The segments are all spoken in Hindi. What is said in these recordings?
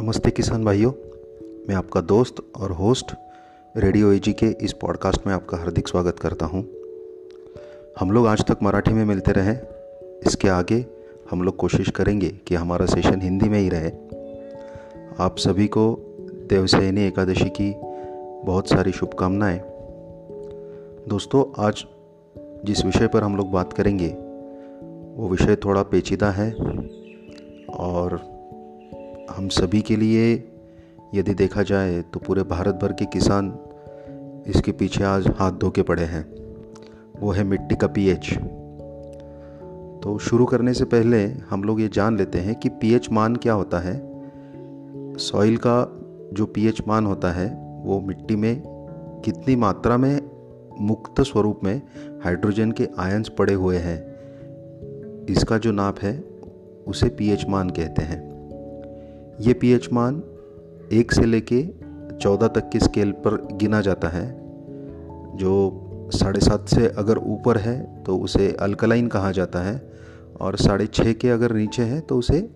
नमस्ते किसान भाइयों, मैं आपका दोस्त और होस्ट रेडियो एजी के इस पॉडकास्ट में आपका हार्दिक स्वागत करता हूँ। हम लोग आज तक मराठी में मिलते रहे, इसके आगे हम लोग कोशिश करेंगे कि हमारा सेशन हिंदी में ही रहे आप सभी को देवसैनी एकादशी की बहुत सारी शुभकामनाएँ दोस्तों, आज जिस विषय पर हम लोग बात करेंगे, वो विषय थोड़ा पेचीदा है और हम सभी के लिए यदि देखा जाए तो पूरे भारत भर के किसान इसके पीछे आज हाथ धो के पड़े हैं। वो है मिट्टी का पीएच। तो शुरू करने से पहले हम लोग ये जान लेते हैं कि पीएच मान क्या होता है। सॉइल का जो पीएच मान होता है, वो मिट्टी में कितनी मात्रा में मुक्त स्वरूप में हाइड्रोजन के आयंस पड़े हुए हैं, इसका जो नाप है, उसे पीएच मान कहते हैं। ये पीएच मान एक से लेके चौदह तक के स्केल पर गिना जाता है जो साढ़े सात से अगर ऊपर है तो उसे अल्कलाइन कहा जाता है और साढ़े छः के अगर नीचे है तो उसे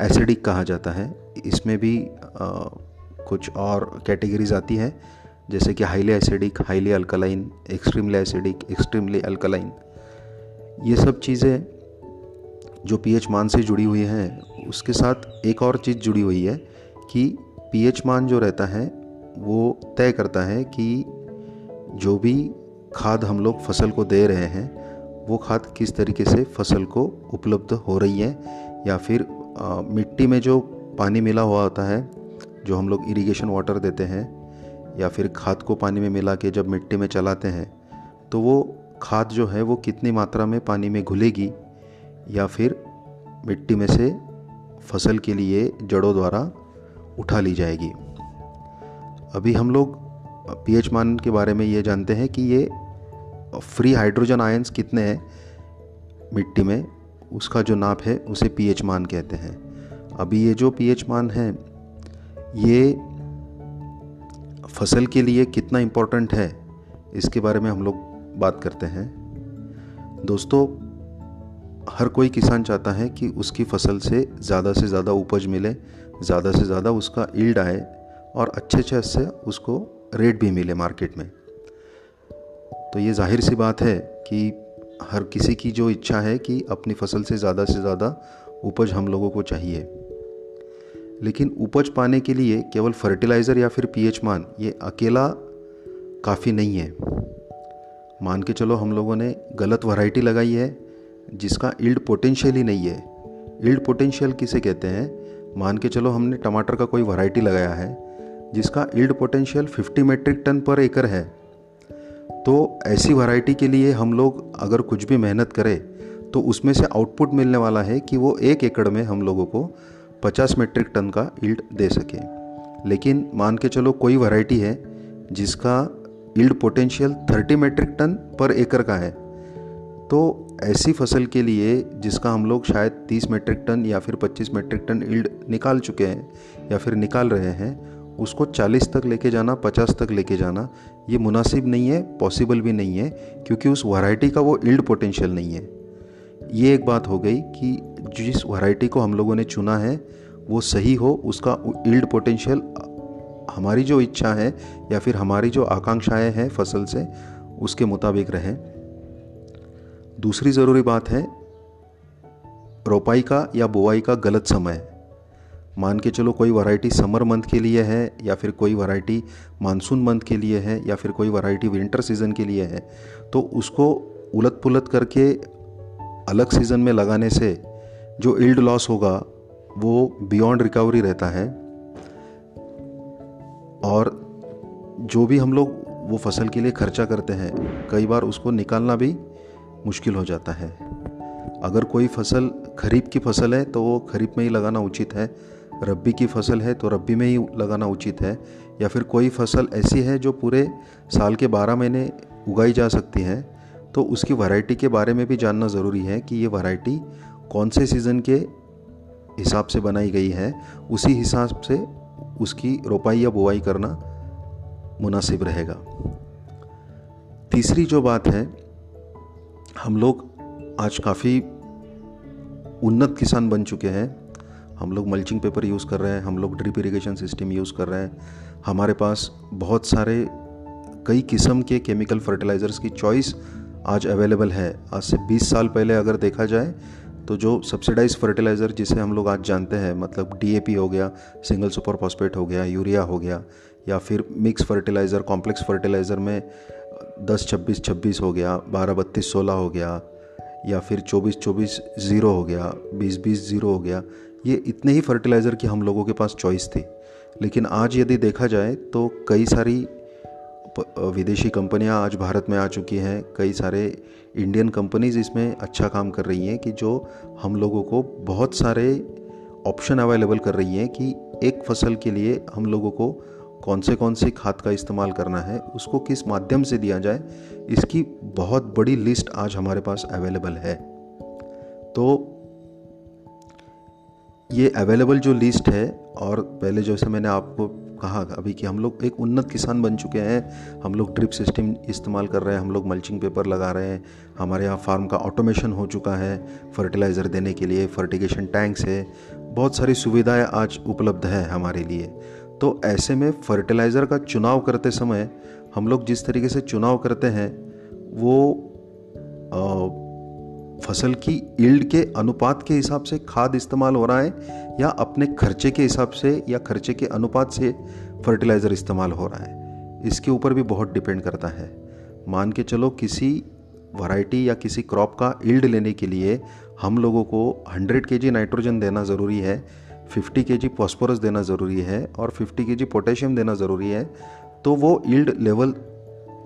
एसिडिक कहा जाता है। इसमें भी आ, कुछ और कैटेगरीज आती है जैसे कि highly acidic highly alkaline extremely acidic extremely alkaline ये सब चीज़ें जो पीएच मान से जुड़ी हुई हैं उसके साथ एक और चीज़ जुड़ी हुई है कि पीएच मान जो रहता है वो तय करता है कि जो भी खाद हम लोग फ़सल को दे रहे हैं वो खाद किस तरीके से फ़सल को उपलब्ध हो रही है या फिर आ, मिट्टी में जो पानी मिला हुआ होता है जो हम लोग इरिगेशन वाटर देते हैं या फिर खाद को पानी में मिला के जब मिट्टी में चलाते हैं तो वो खाद जो है वो कितनी मात्रा में पानी में घुलेगी या फिर मिट्टी में से फ़सल के लिए जड़ों द्वारा उठा ली जाएगी। अभी हम लोग पीएच मान के बारे में ये जानते हैं कि ये फ्री हाइड्रोजन आयंस कितने हैं मिट्टी में, उसका जो नाप है उसे पीएच मान कहते हैं। अभी ये जो पीएच मान है, ये फ़सल के लिए कितना इम्पोर्टेंट है, इसके बारे में हम लोग बात करते हैं। दोस्तों हर कोई किसान चाहता है कि उसकी फ़सल से ज़्यादा से ज़्यादा उपज मिले, ज़्यादा से ज़्यादा उसका ईल्ड आए और अच्छे अच्छे से उसको रेट भी मिले मार्केट में। तो ये ज़ाहिर सी बात है कि हर किसी की जो इच्छा है कि अपनी फ़सल से ज़्यादा से ज़्यादा उपज हम लोगों को चाहिए। लेकिन उपज पाने के लिए केवल फर्टिलाइज़र या फिर पीएच मान, ये अकेला काफ़ी नहीं है। मान के चलो हम लोगों ने गलत वैरायटी लगाई है जिसका ईल्ड पोटेंशियल ही नहीं है। ईल्ड पोटेंशियल किसे कहते हैं? मान के चलो हमने टमाटर का कोई वैरायटी लगाया है, जिसका ईल्ड पोटेंशियल 50 मेट्रिक टन पर एकड़ है। तो ऐसी वैरायटी के लिए हम लोग अगर कुछ भी मेहनत करें तो उसमें से आउटपुट मिलने वाला है कि वो एक एकड़ में हम लोगों को 50 मेट्रिक टन का ईल्ड दे सके। लेकिन मान के चलो कोई वैरायटी है, जिसका ईल्ड पोटेंशियल 30 मेट्रिक टन पर एकड़ का है तो ऐसी फ़सल के लिए जिसका हम लोग शायद 30 मेट्रिक टन या फिर 25 मेट्रिक टन ईल्ड निकाल चुके हैं या फिर निकाल रहे हैं, उसको 40 तक लेके जाना 50 तक लेके जाना, ये मुनासिब नहीं है पॉसिबल भी नहीं है, क्योंकि उस वैरायटी का वो ईल्ड पोटेंशियल नहीं है। ये एक बात हो गई कि जिस वैरायटी को हम लोगों ने चुना है, वो सही हो, उसका ईल्ड पोटेंशियल हमारी जो इच्छा है या फिर हमारी जो आकांक्षाएँ हैं फ़सल से, उसके मुताबिक रहें। दूसरी ज़रूरी बात है, रोपाई का या बुआई का गलत समय। मान के चलो कोई वैरायटी समर मंथ के लिए है, या फिर कोई वैरायटी मानसून मंथ के लिए है, या फिर कोई वैरायटी विंटर सीज़न के लिए है तो उसको उलट पुलट करके अलग सीज़न में लगाने से जो इल्ड लॉस होगा, वो बियॉन्ड रिकवरी रहता है। और जो भी हम लोग वो फ़सल के लिए खर्चा करते हैं, कई बार उसको निकालना भी मुश्किल हो जाता है। अगर कोई फ़सल खरीफ की फ़सल है तो वो खरीफ में ही लगाना उचित है। रब्बी की फ़सल है तो रब्बी में ही लगाना उचित है। या फिर कोई फ़सल ऐसी है, जो पूरे साल के बारह महीने उगाई जा सकती है तो उसकी वैरायटी के बारे में भी जानना ज़रूरी है कि ये वैरायटी कौन से सीज़न के हिसाब से बनाई गई है। उसी हिसाब से उसकी रोपाई या बुआई करना मुनासिब रहेगा। तीसरी जो बात है हम लोग आज काफ़ी उन्नत किसान बन चुके हैं। हम लोग मल्चिंग पेपर यूज़ कर रहे हैं, हम लोग ड्रिप इरिगेशन सिस्टम यूज़ कर रहे हैं। हमारे पास बहुत सारे कई किस्म के केमिकल फर्टिलाइज़र्स की चॉइस आज अवेलेबल है। आज से 20 साल पहले अगर देखा जाए तो जो सब्सिडाइज फर्टिलाइज़र जिसे हम लोग आज जानते हैं मतलब डीएपी हो गया सिंगल सुपर फॉस्फेट हो गया यूरिया हो गया, या फिर मिक्स फर्टिलाइज़र कॉम्प्लेक्स फर्टिलाइज़र में दस, छब्बीस छब्बीस हो गया, बारह, बत्तीस, सोलह हो गया, या फिर चौबीस चौबीस, ज़ीरो हो गया, बीस बीस, ज़ीरो हो गया, ये इतने ही फर्टिलाइज़र की हम लोगों के पास चॉइस थी। लेकिन आज यदि देखा जाए तो कई सारी विदेशी कंपनियाँ आज भारत में आ चुकी हैं, कई सारे इंडियन कंपनीज़ इसमें अच्छा काम कर रही हैं कि जो हम लोगों को बहुत सारे ऑप्शन अवेलेबल कर रही हैं कि एक फ़सल के लिए हम लोगों को कौन से कौन से खाद का इस्तेमाल करना है, उसको किस माध्यम से दिया जाए, इसकी बहुत बड़ी लिस्ट आज हमारे पास अवेलेबल है। तो ये अवेलेबल जो लिस्ट है, और पहले जैसे मैंने आपको कहा अभी कि हम लोग एक उन्नत किसान बन चुके हैं, हम लोग ड्रिप सिस्टम इस्तेमाल कर रहे हैं, हम लोग मल्चिंग पेपर लगा रहे हैं, हमारे यहाँ फार्म का ऑटोमेशन हो चुका है, फर्टिलाइज़र देने के लिए, फर्टिगेशन टैंक्स है, बहुत सारी सुविधाएँ आज उपलब्ध है हमारे लिए। तो ऐसे में फर्टिलाइज़र का चुनाव करते समय हम लोग जिस तरीके से चुनाव करते हैं वो आ, फ़सल की ईल्ड के अनुपात के हिसाब से खाद इस्तेमाल हो रहा है या अपने खर्चे के हिसाब से या खर्चे के अनुपात से फर्टिलाइज़र इस्तेमाल हो रहा है। इसके ऊपर भी बहुत डिपेंड करता है। मान के चलो किसी वैरायटी या किसी क्रॉप का ईल्ड लेने के लिए हम लोगों को 100 के नाइट्रोजन देना ज़रूरी है। 50 के जी फॉस्फोरस देना ज़रूरी है और 50 के जी पोटेशियम देना ज़रूरी है तो वो ईल्ड लेवल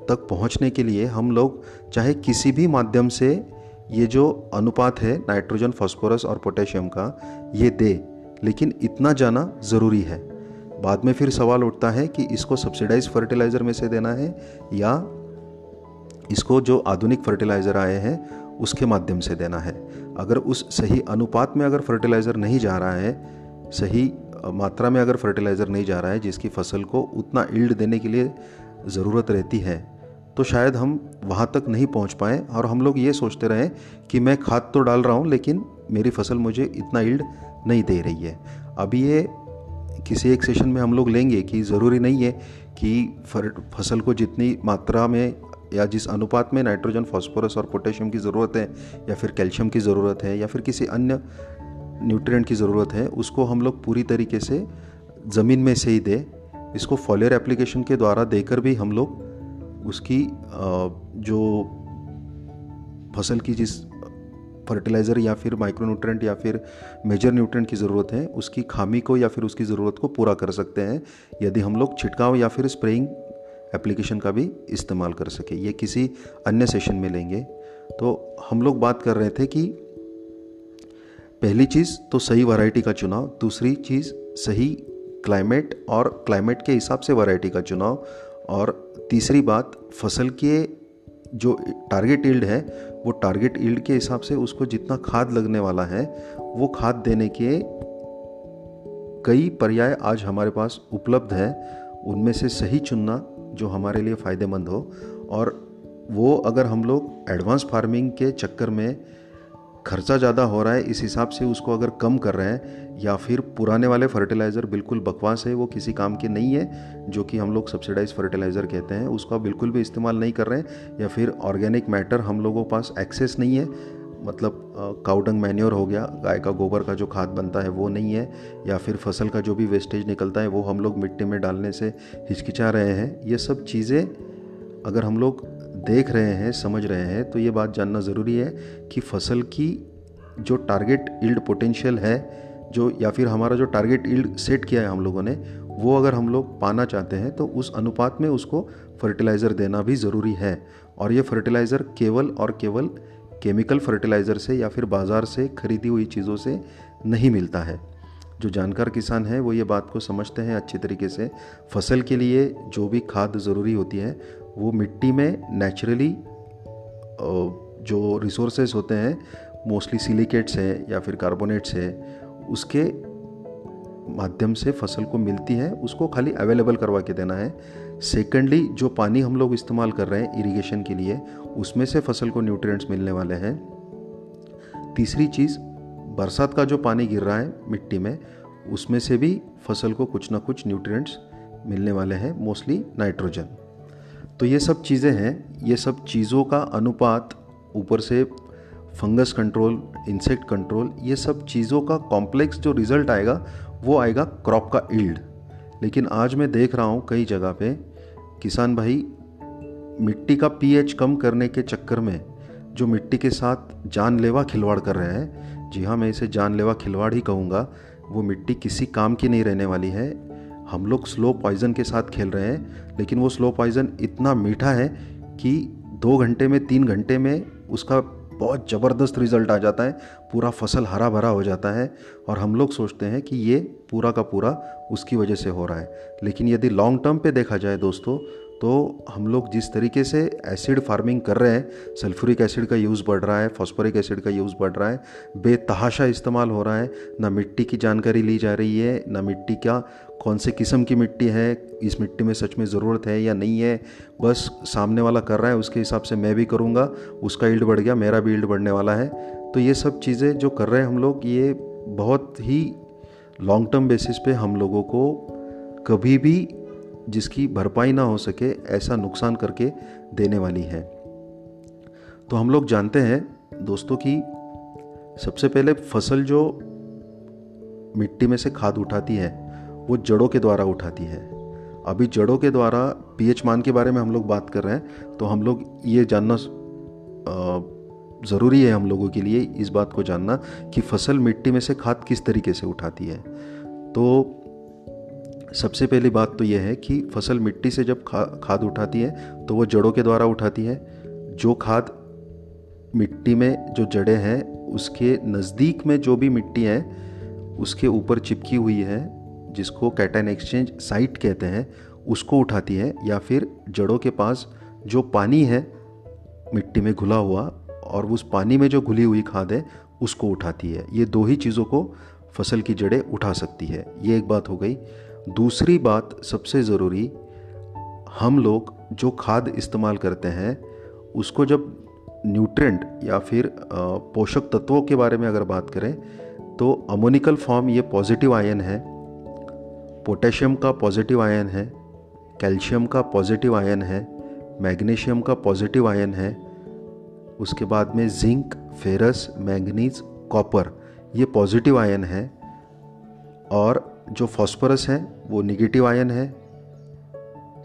तक पहुँचने के लिए हम लोग चाहे किसी भी माध्यम से ये जो अनुपात है नाइट्रोजन, फॉस्फोरस और पोटेशियम का, ये दे। लेकिन इतना जाना ज़रूरी है। बाद में फिर सवाल उठता है कि इसको सब्सिडाइज फर्टिलाइज़र में से देना है या इसको जो आधुनिक फर्टिलाइज़र आए हैं, उसके माध्यम से देना है। अगर उस सही अनुपात में अगर फर्टिलाइज़र नहीं जा रहा है सही मात्रा में अगर फर्टिलाइज़र नहीं जा रहा है, जिसकी फ़सल को उतना ईल्ड देने के लिए ज़रूरत रहती है तो शायद हम वहाँ तक नहीं पहुँच पाएँ। और हम लोग ये सोचते रहें कि मैं खाद तो डाल रहा हूँ, लेकिन मेरी फ़सल मुझे इतना ईल्ड नहीं दे रही है। अभी ये किसी एक सेशन में हम लोग लेंगे कि ज़रूरी नहीं है कि फ़सल को जितनी मात्रा में या जिस अनुपात में नाइट्रोजन फास्फोरस और पोटेशियम की ज़रूरत है, या फिर कैल्शियम की ज़रूरत है, या फिर किसी अन्य न्यूट्रिएंट की ज़रूरत है, उसको हम लोग पूरी तरीके से ज़मीन में से ही दें। इसको फॉलियर एप्लीकेशन के द्वारा देकर भी हम लोग उसकी जो फ़सल की जिस फर्टिलाइज़र या फिर माइक्रो न्यूट्रेंट या फिर मेजर न्यूट्रेंट की ज़रूरत है, उसकी खामी को या फिर उसकी ज़रूरत को पूरा कर सकते हैं, यदि हम लोग छिड़काव या फिर स्प्रेइंग एप्लीकेशन का भी इस्तेमाल कर सके। ये किसी अन्य सेशन में लेंगे। तो हम लोग बात कर रहे थे कि पहली चीज़ तो सही वैरायटी का चुनाव, दूसरी चीज़ सही क्लाइमेट और क्लाइमेट के हिसाब से वैरायटी का चुनाव, और तीसरी बात फ़सल के जो टारगेट ईल्ड है, वो टारगेट ईल्ड के हिसाब से उसको जितना खाद लगने वाला है, वो खाद देने के कई पर्याय आज हमारे पास उपलब्ध है। उनमें से सही चुनना जो हमारे लिए फ़ायदेमंद हो, और वो अगर हम लोग एडवांस फ़ार्मिंग के चक्कर में खर्चा ज़्यादा हो रहा है, इस हिसाब से उसको अगर कम कर रहे हैं, या फिर पुराने वाले फर्टिलाइज़र बिल्कुल बकवास है, वो किसी काम के नहीं है, जो कि हम लोग सब्सिडाइज फर्टिलाइज़र कहते हैं, उसका बिल्कुल भी इस्तेमाल नहीं कर रहे हैं, या फिर ऑर्गेनिक मैटर हम लोगों पास एक्सेस नहीं है मतलब काउडंग मैन्योर हो गया, गाय का गोबर का जो खाद बनता है वो नहीं है, या फिर फ़सल का जो भी वेस्टेज निकलता है, वो हम लोग मिट्टी में डालने से हिचकिचा रहे हैं, ये सब चीज़ें अगर हम लोग देख रहे हैं, समझ रहे हैं तो ये बात जानना ज़रूरी है कि फ़सल की जो टारगेट ईल्ड पोटेंशियल है, जो या फिर हमारा जो टारगेट ईल्ड सेट किया है हम लोगों ने, वो अगर हम लोग पाना चाहते हैं तो उस अनुपात में उसको फर्टिलाइज़र देना भी ज़रूरी है। और ये फर्टिलाइज़र केवल और केवल केमिकल फर्टिलाइज़र से या फिर बाज़ार से खरीदी हुई चीज़ों से नहीं मिलता है। जो जानकार किसान हैं, वो ये बात को समझते हैं अच्छी तरीके से। फ़सल के लिए जो भी खाद ज़रूरी होती है वो मिट्टी में नेचुरली जो रिसोर्सेज होते हैं मोस्टली सिलिकेट्स है या फिर कार्बोनेट्स है, उसके माध्यम से फ़सल को मिलती है, उसको खाली अवेलेबल करवा के देना है। सेकेंडली जो पानी हम लोग इस्तेमाल कर रहे हैं इरिगेशन के लिए, उसमें से फ़सल को न्यूट्रिएंट्स मिलने वाले हैं। तीसरी चीज़, बरसात का जो पानी गिर रहा है मिट्टी में, उसमें से भी फ़सल को कुछ ना कुछ न्यूट्रिएंट्स मिलने वाले हैं मोस्टली नाइट्रोजन तो ये सब चीज़ें हैं, ये सब चीज़ों का अनुपात, ऊपर से फंगस कंट्रोल, इंसेक्ट कंट्रोल, ये सब चीज़ों का कॉम्प्लेक्स जो रिज़ल्ट आएगा, वो आएगा क्रॉप का ईल्ड लेकिन आज मैं देख रहा हूँ कई जगह पे, किसान भाई, मिट्टी का पीएच कम करने के चक्कर में जो मिट्टी के साथ जानलेवा खिलवाड़ कर रहे हैं, जी हाँ मैं इसे जानलेवा खिलवाड़ ही कहूँगा, वो मिट्टी किसी काम की नहीं रहने वाली है हम लोग स्लो पॉइज़न के साथ खेल रहे हैं, लेकिन वो स्लो पॉइज़न इतना मीठा है कि दो घंटे में, तीन घंटे में उसका बहुत ज़बरदस्त रिज़ल्ट आ जाता है, पूरा फ़सल हरा भरा हो जाता है और हम लोग सोचते हैं कि ये पूरा का पूरा उसकी वजह से हो रहा है। लेकिन यदि लॉन्ग टर्म पे देखा जाए दोस्तों तो हम लोग जिस तरीके से एसिड फ़ार्मिंग कर रहे हैं सल्फ्यूरिक एसिड का यूज़ बढ़ रहा है फॉस्फोरिक एसिड का यूज़ बढ़ रहा है, बेतहाशा इस्तेमाल हो रहा है, ना मिट्टी की जानकारी ली जा रही है, ना मिट्टी का कौन से किस्म की मिट्टी है, इस मिट्टी में सच में ज़रूरत है या नहीं है, बस सामने वाला कर रहा है, उसके हिसाब से मैं भी करूँगा, उसका ईल्ड बढ़ गया, मेरा भी ईल्ड बढ़ने वाला है। तो ये सब चीज़ें जो कर रहे हैं हम लोग, ये बहुत ही लॉन्ग टर्म बेसिस पे हम लोगों को कभी भी जिसकी भरपाई ना हो सके, ऐसा नुकसान करके देने वाली है। तो हम लोग जानते हैं, दोस्तों कि सबसे पहले फ़सल जो मिट्टी में से खाद उठाती है, वो जड़ों के द्वारा उठाती है। अभी जड़ों के द्वारा पीएच मान के बारे में हम लोग बात कर रहे हैं तो हम लोग ये जानना ज़रूरी है हम लोगों के लिए इस बात को जानना कि फ़सल मिट्टी में से खाद किस तरीके से उठाती है। तो सबसे पहली बात तो यह है कि फ़सल मिट्टी से जब खा, खाद उठाती है तो वो जड़ों के द्वारा उठाती है। जो खाद मिट्टी में जो जड़ें हैं, उसके नज़दीक में जो भी मिट्टी है, उसके ऊपर चिपकी हुई है, जिसको कैटन एक्सचेंज साइट कहते हैं, उसको उठाती है या फिर जड़ों के पास जो पानी है, मिट्टी में घुला हुआ और उस पानी में जो घुली हुई खाद है, उसको उठाती है। ये दो ही चीज़ों को फ़सल की जड़ें उठा सकती है। ये एक बात हो गई। दूसरी बात सबसे ज़रूरी, हम लोग जो खाद इस्तेमाल करते हैं, उसको जब न्यूट्रेंट या फिर पोषक तत्वों के बारे में अगर बात करें तो अमोनिकल फॉर्म ये पॉजिटिव आयन है पोटेशियम का पॉजिटिव आयन है कैल्शियम का पॉजिटिव आयन है मैग्नीशियम का पॉजिटिव आयन है, उसके बाद में जिंक फेरस मैंगनीज कॉपर ये पॉजिटिव आयन है, और जो फॉस्फोरस है, वो निगेटिव आयन है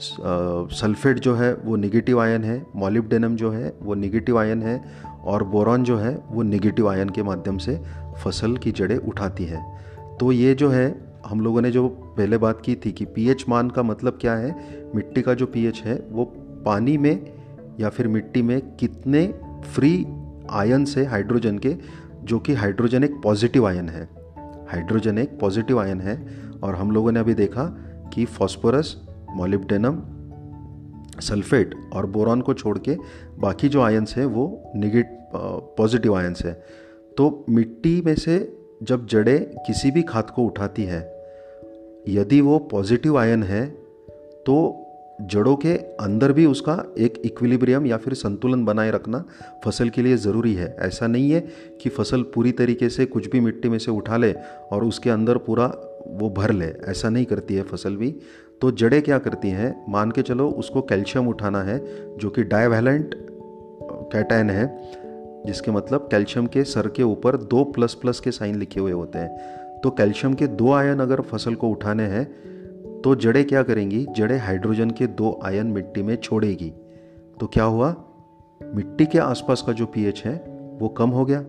सल्फेट जो है, वो निगेटिव आयन है मॉलिब्डेनम जो है, वो निगेटिव आयन है, और बोरॉन जो है, वो निगेटिव आयन के माध्यम से फ़सल की जड़ें उठाती हैं। तो ये जो है, हम लोगों ने जो पहले बात की थी कि पीएच मान का मतलब क्या है, मिट्टी का जो पीएच है, वो पानी में या फिर मिट्टी में कितने फ्री आयन से हाइड्रोजन के, जो कि हाइड्रोजन एक पॉजिटिव आयन है। हाइड्रोजन एक पॉजिटिव आयन है और हम लोगों ने अभी देखा कि फॉस्फोरस मोलिब्डेनम सल्फेट और बोरॉन को छोड़ के बाकी जो आयन्स हैं वो निगेट पॉजिटिव आयन्स हैं। तो मिट्टी में से जब जड़ें किसी भी खाद को उठाती है, यदि वो पॉजिटिव आयन है तो जड़ों के अंदर भी उसका एक इक्विलिब्रियम या फिर संतुलन बनाए रखना फ़सल के लिए ज़रूरी है। ऐसा नहीं है कि फ़सल पूरी तरीके से कुछ भी मिट्टी में से उठा ले और उसके अंदर पूरा वो भर ले। ऐसा नहीं करती है फ़सल भी। तो जड़ें क्या करती हैं? मान के चलो उसको कैल्शियम उठाना है, जो कि डायवैलेंट कैटाइन है, जिसके मतलब कैल्शियम के सर के ऊपर दो प्लस प्लस के साइन लिखे हुए होते हैं। तो कैल्शियम के दो आयन अगर फ़सल को उठाने हैं तो जड़ें क्या करेंगी? जड़ें हाइड्रोजन के दो आयन मिट्टी में छोड़ेगी। तो क्या हुआ? मिट्टी के आसपास का जो पीएच है, वो कम हो गया।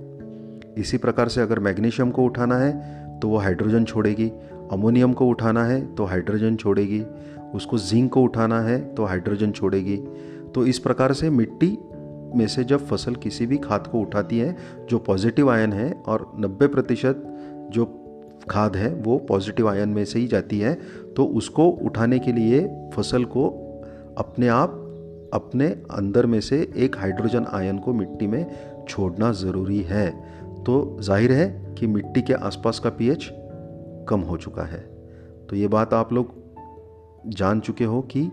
इसी प्रकार से अगर मैग्नीशियम को उठाना है तो वो हाइड्रोजन छोड़ेगी। अमोनियम को उठाना है तो हाइड्रोजन छोड़ेगी। उसको जिंक को उठाना है तो हाइड्रोजन छोड़ेगी। तो इस प्रकार से मिट्टी में से जब फ़सल किसी भी खाद को उठाती है, जो पॉजिटिव आयन है और 90 प्रतिशत जो खाद है, वो पॉजिटिव आयन में से ही जाती है तो उसको उठाने के लिए फ़सल को अपने आप, अपने अंदर में से एक हाइड्रोजन आयन को मिट्टी में छोड़ना ज़रूरी है। तो ज़ाहिर है कि मिट्टी के आसपास का पीएच कम हो चुका है। तो ये बात आप लोग जान चुके हो कि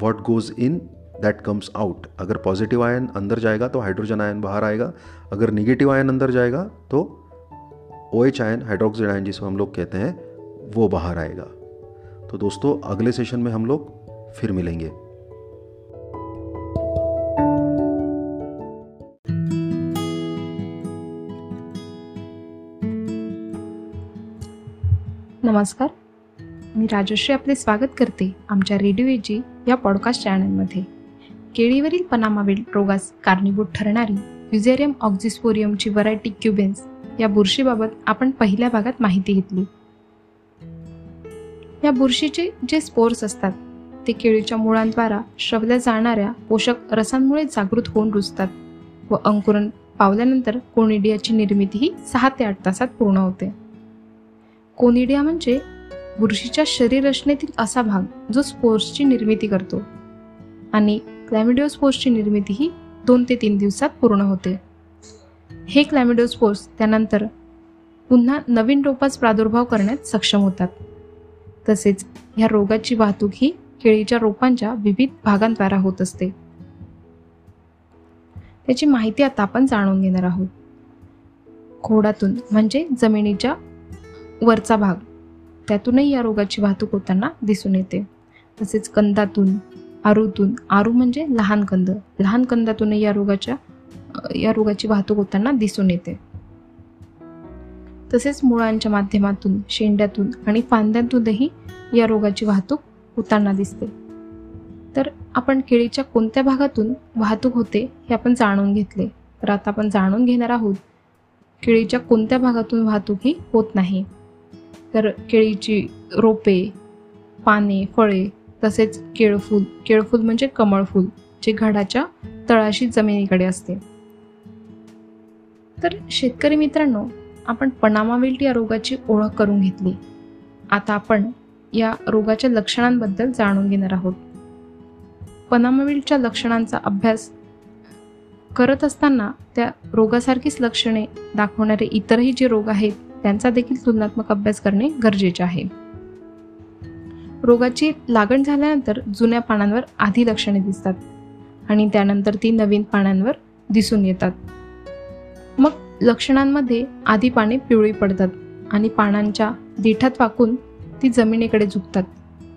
what goes in that comes out अगर पॉजिटिव आयन अंदर जाएगा तो हाइड्रोजन आयन बाहर आएगा। अगर निगेटिव आयन अंदर जाएगा तो O H ion hydroxide ion जिसको हम लोग कहते हैं, वो बाहर आएगा। तो दोस्तों अगले सेशन में हम लोग फिर मिलेंगे। नमस्कार। मी राजश्री आपले स्वागत करते आमच्या रेडिओ एजी या पॉडकास्ट चॅनलमध्ये केळीवरील पनामावेल रोगास कारणीभूत ठरणारी युझेरियम ऑक्झिस्पोरियमची व्हरायटी क्युबेन्स या बुरशीबाबत आपण पहिल्या भागात माहिती घेतली. या बुरशीचे जे स्पोर्स असतात ते केळीच्या मुळांद्वारा श्रवल्या जाणाऱ्या पोषक रसांमुळे जागृत होऊन रुजतात व अंकुरण पावल्यानंतर कोनिडियाची निर्मिती ही सहा ते आठ तासात पूर्ण होते. कोनिडिया म्हणजे बुरशीच्या शरीर रचनेतील असा भाग जो स्पोर्सची निर्मिती करतो आणि क्लॅमिडिओस्पोर्सची निर्मिती ही दोन ते तीन दिवसात पूर्ण होते. हे क्लॅमिडोस्पोर्स त्यानंतर पुन्हा नवीन रोपास प्रादुर्भाव करण्यात सक्षम होतात. तसेच ह्या रोगाची वाहतूक ही केळीच्या रोपांच्या विविध भागांद्वारा होत असते. त्याची माहिती आता आपण जाणून घेणार आहोत. खोडातून म्हणजे जमिनीच्या वरचा भाग. त्यातूनही या रोगाची वाहतूक होताना दिसून येते. तसेच कंदातून आरूतून आरू म्हणजे लहान कंद. लहान कंदातूनही या रोगाच्या या रोगाची वाहतूक होताना दिसून येते. तसेच मुळांच्या माध्यमातून शेंड्यातून आणि फांद्यातूनही या रोगाची वाहतूक होताना दिसते. तर आपण केळीच्या कोणत्या भागातून वाहतूक होते हे आपण जाणून घेतले. तर आता आपण जाणून घेणार आहोत केळीच्या कोणत्या भागातून वाहतूक ही होत नाही. तर केळीची रोपे पाने फळे तसेच केळफूल केळफूल म्हणजे कमळफूल जे घडाच्या तळाशी जमिनीकडे असते. तर शेतकरी मित्रांनो आपण पनामाविल्ट या रोगाची ओळख करून घेतली. आता आपण या रोगाच्या लक्षणांबद्दल जाणून घेणार आहोत. पनामाविल्टच्या लक्षणांचा अभ्यास करत असताना त्या रोगासारखीच लक्षणे दाखवणारे इतरही जे रोग आहेत त्यांचा देखील तुलनात्मक अभ्यास करणे गरजेचे आहे. रोगाची लागण झाल्यानंतर जुन्या पानांवर आधी लक्षणे दिसतात आणि त्यानंतर ती नवीन पानांवर दिसून येतात. मग लक्षणांमध्ये आधी पाने पिवळी पडतात आणि पानांच्या देठात वाकून ती जमिनीकडे झुकतात.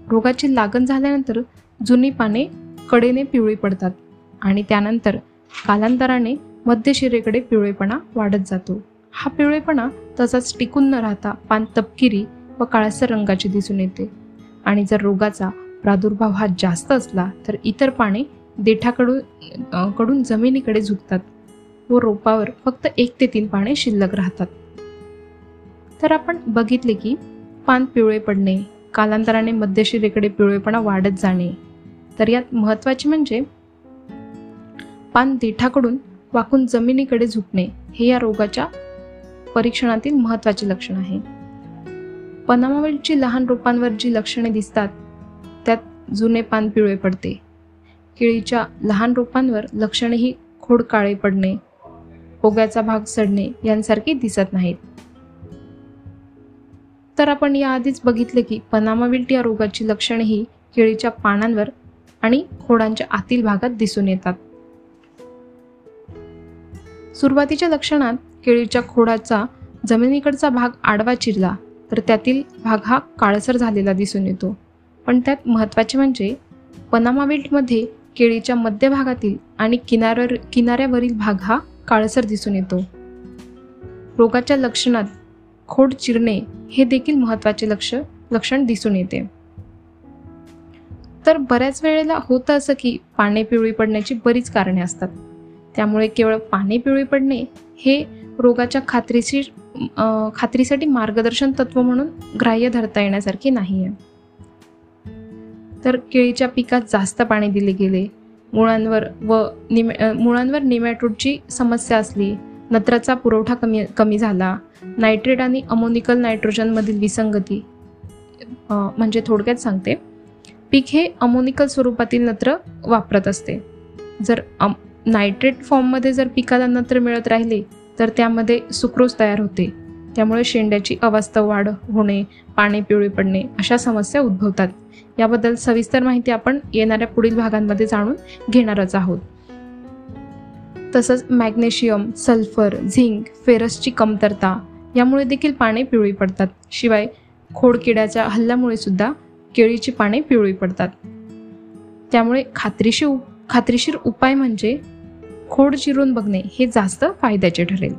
रोगाची लागण झाल्यानंतर जुनी पाने कडेने पिवळी पडतात आणि त्यानंतर कालांतराने मध्यशिरेकडे पिवळेपणा वाढत जातो. हा पिवळेपणा तसाच टिकून न राहता पान तपकिरी व काळासर रंगाची दिसून येते. आणि जर रोगाचा प्रादुर्भाव हा जास्त असला तर इतर पाने देठाकडून कडून जमिनीकडे झुकतात. व रोपावर फक्त एक ते तीन पाने शिल्लक राहतात. तर आपण बघितले की पान पिवळे पडणे कालांतराने मध्यशिरेकडे पिवळेपणा वाढत जाणे. तर यात महत्त्वाचे म्हणजे पान देठाकडून वाकून जमिनीकडे झुकणे हे या रोगाच्या परीक्षणातील महत्त्वाचे लक्षण आहे. पनामावेलची लहान रोपांवर जी लक्षणे दिसतात त्यात जुने पान पिवळे पडते. केळीच्या लहान रोपांवर लक्षणे ही खोड काळे पडणे पोग्याचा भाग सडणे यांसारखी दिसत नाहीत. तर आपण याआधीच बघितले की पनामा विल्ट या रोगाची लक्षणे ही केळीच्या पानांवर आणि खोडांच्या आतील भागात दिसून येतात. सुरुवातीच्या लक्षणात केळीच्या खोडाचा जमिनीकडचा भाग आडवा चिरला तर त्यातील भाग हा काळसर झालेला दिसून येतो. पण त्यात महत्त्वाचे म्हणजे पनामा विल्टमध्ये केळीच्या मध्यभागातील आणि किनाऱ्यावर किनाऱ्यावरील भाग हा काळसर दिसून येतो. रोगाच्या लक्षणात खोड चिरणे हे देखील महत्त्वाचे लक्ष लक्षण दिसून येते. तर बऱ्याच वेळेला होतं असं की पाने पिवळी पडण्याची बरीच कारणे असतात. त्यामुळे केवळ पाने पिवळी पडणे हे रोगाच्या खात्रीशीर खात्रीसाठी मार्गदर्शन तत्व म्हणून ग्राह्य धरता येण्यासारखे नाही आहे तर केळीच्या पिकात जास्त पाणी दिले गेले मुळांवर व निमे मुळांवर निमॅटोडची समस्या असली नत्राचा पुरवठा कमी कमी झाला नायट्रेट आणि अमोनिकल नायट्रोजनमधील विसंगती म्हणजे थोडक्यात सांगते. पीक हे अमोनिकल स्वरूपातील नत्र वापरत असते. जर अम नायट्रेट फॉर्ममध्ये जर पिकाला नत्र मिळत राहिले तर त्यामध्ये सुक्रोज तयार होते. त्यामुळे शेंड्याची अवास्तव वाढ होणे पाणी पिवळे पडणे अशा समस्या उद्भवतात. याबद्दल सविस्तर माहिती आपण येणाऱ्या पुढील भागांमध्ये जाणून घेणारच आहोत. तसंच मॅग्नेशियम सल्फर झिंक फेरसची कमतरता यामुळे देखील पाने पिवळी पडतात. शिवाय खोडकिड्याच्या हल्ल्यामुळे सुद्धा केळीची पाने पिवळी पडतात. त्यामुळे खात्रीशीर खात्रीशीर उपाय म्हणजे खोड चिरून बघणे हे जास्त फायद्याचे ठरेल.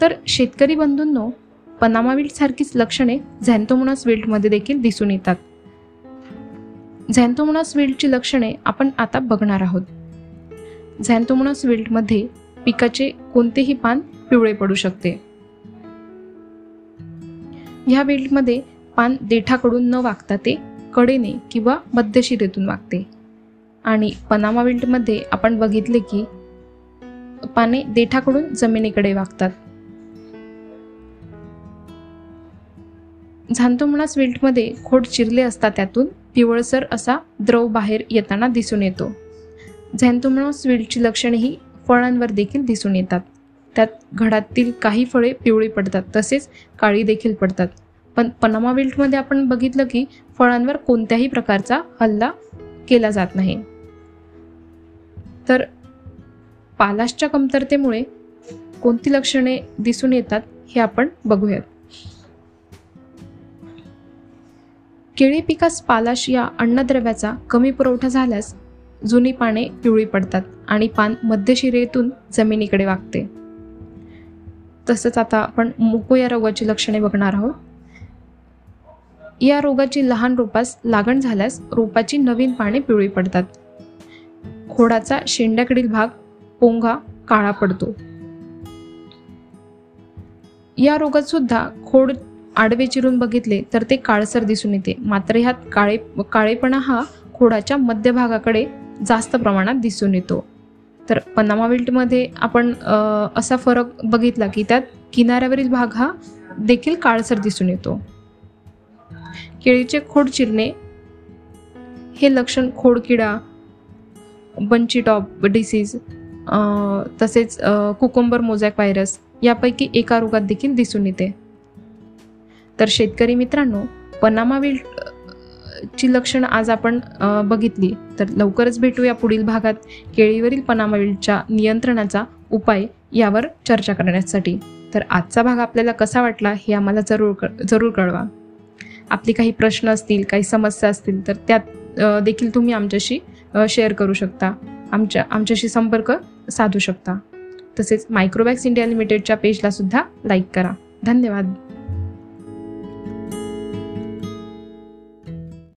तर शेतकरी बंधूंनो पनामा विल्टसारखीच लक्षणे झॅन्थोमोनास विल्टमध्ये देखील दिसून येतात. झॅन्थोमोनास विल्टची लक्षणे आपण आता बघणार आहोत. झॅन्थोमोनास विल्टमध्ये पिकाचे कोणतेही पान पिवळे पडू शकते. ह्या विल्टमध्ये पान देठाकडून न वागता ते कडेने किंवा मध्यशिरेतून वागते. आणि पनामा विल्टमध्ये आपण बघितले की पाने देठाकडून जमिनीकडे वागतात. झांतोमणास विल्टमध्ये खोड चिरले असता त्यातून पिवळसर असा द्रव बाहेर येताना दिसून येतो. झॅन्थोमणास विल्टची लक्षणे ही फळांवर देखील दिसून येतात. त्यात घडातील काही फळे पिवळी पडतात तसेच काळी देखील पडतात. पण पनामा विल्टमध्ये आपण बघितलं की फळांवर कोणत्याही प्रकारचा हल्ला केला जात नाही. तर पालाशच्या कमतरतेमुळे कोणती लक्षणे दिसून येतात हे आपण बघूयात. केळी पिकास पालाश या अन्नद्रव्याचा कमी पुरवठा झाल्यास जुनी पाने पिवळी पडतात आणि पान मध्यशिरेतून जमिनीकडे वागते. तसंच आता आपण मुको या रोगाची लक्षणे बघणार आहोत. या रोगाची लहान रोपास लागण झाल्यास रोपाची नवीन पाने पिवळी पडतात. खोडाचा शेंड्याकडील भाग पोंगा काळा पडतो. या रोगात सुद्धा खोड आडवे चिरून बघितले तर ते काळसर दिसून येते. मात्र ह्यात काळे काळेपणा हा खोडाच्या मध्यभागाकडे जास्त प्रमाणात दिसून येतो. तर पनामा विल्टमध्ये आपण असा फरक बघितला की त्यात किनाऱ्यावरील भाग हा देखील काळसर दिसून येतो. केळीचे खोड चिरणे हे लक्षण खोडकिडा बंची टॉप डिसीज तसेच कुकुंबर मोझॅक व्हायरस यापैकी एका रोगात देखील दिसून येते. तर शेतकरी मित्रांनो पनामा ची लक्षणं आज आपण बघितली. तर लवकरच भेटूया पुढील भागात केळीवरील पनामा नियंत्रणाचा उपाय यावर चर्चा करण्यासाठी. तर आजचा भाग आपल्याला कसा वाटला हे आम्हाला जरूर जरूर कळवा. आपली काही प्रश्न असतील काही समस्या असतील तर त्यात देखील तुम्ही आमच्याशी शेअर करू शकता. आमच्या आमच्याशी संपर्क साधू शकता. तसेच मायक्रोबॅक्स इंडिया लिमिटेडच्या पेजला सुद्धा लाईक करा. धन्यवाद.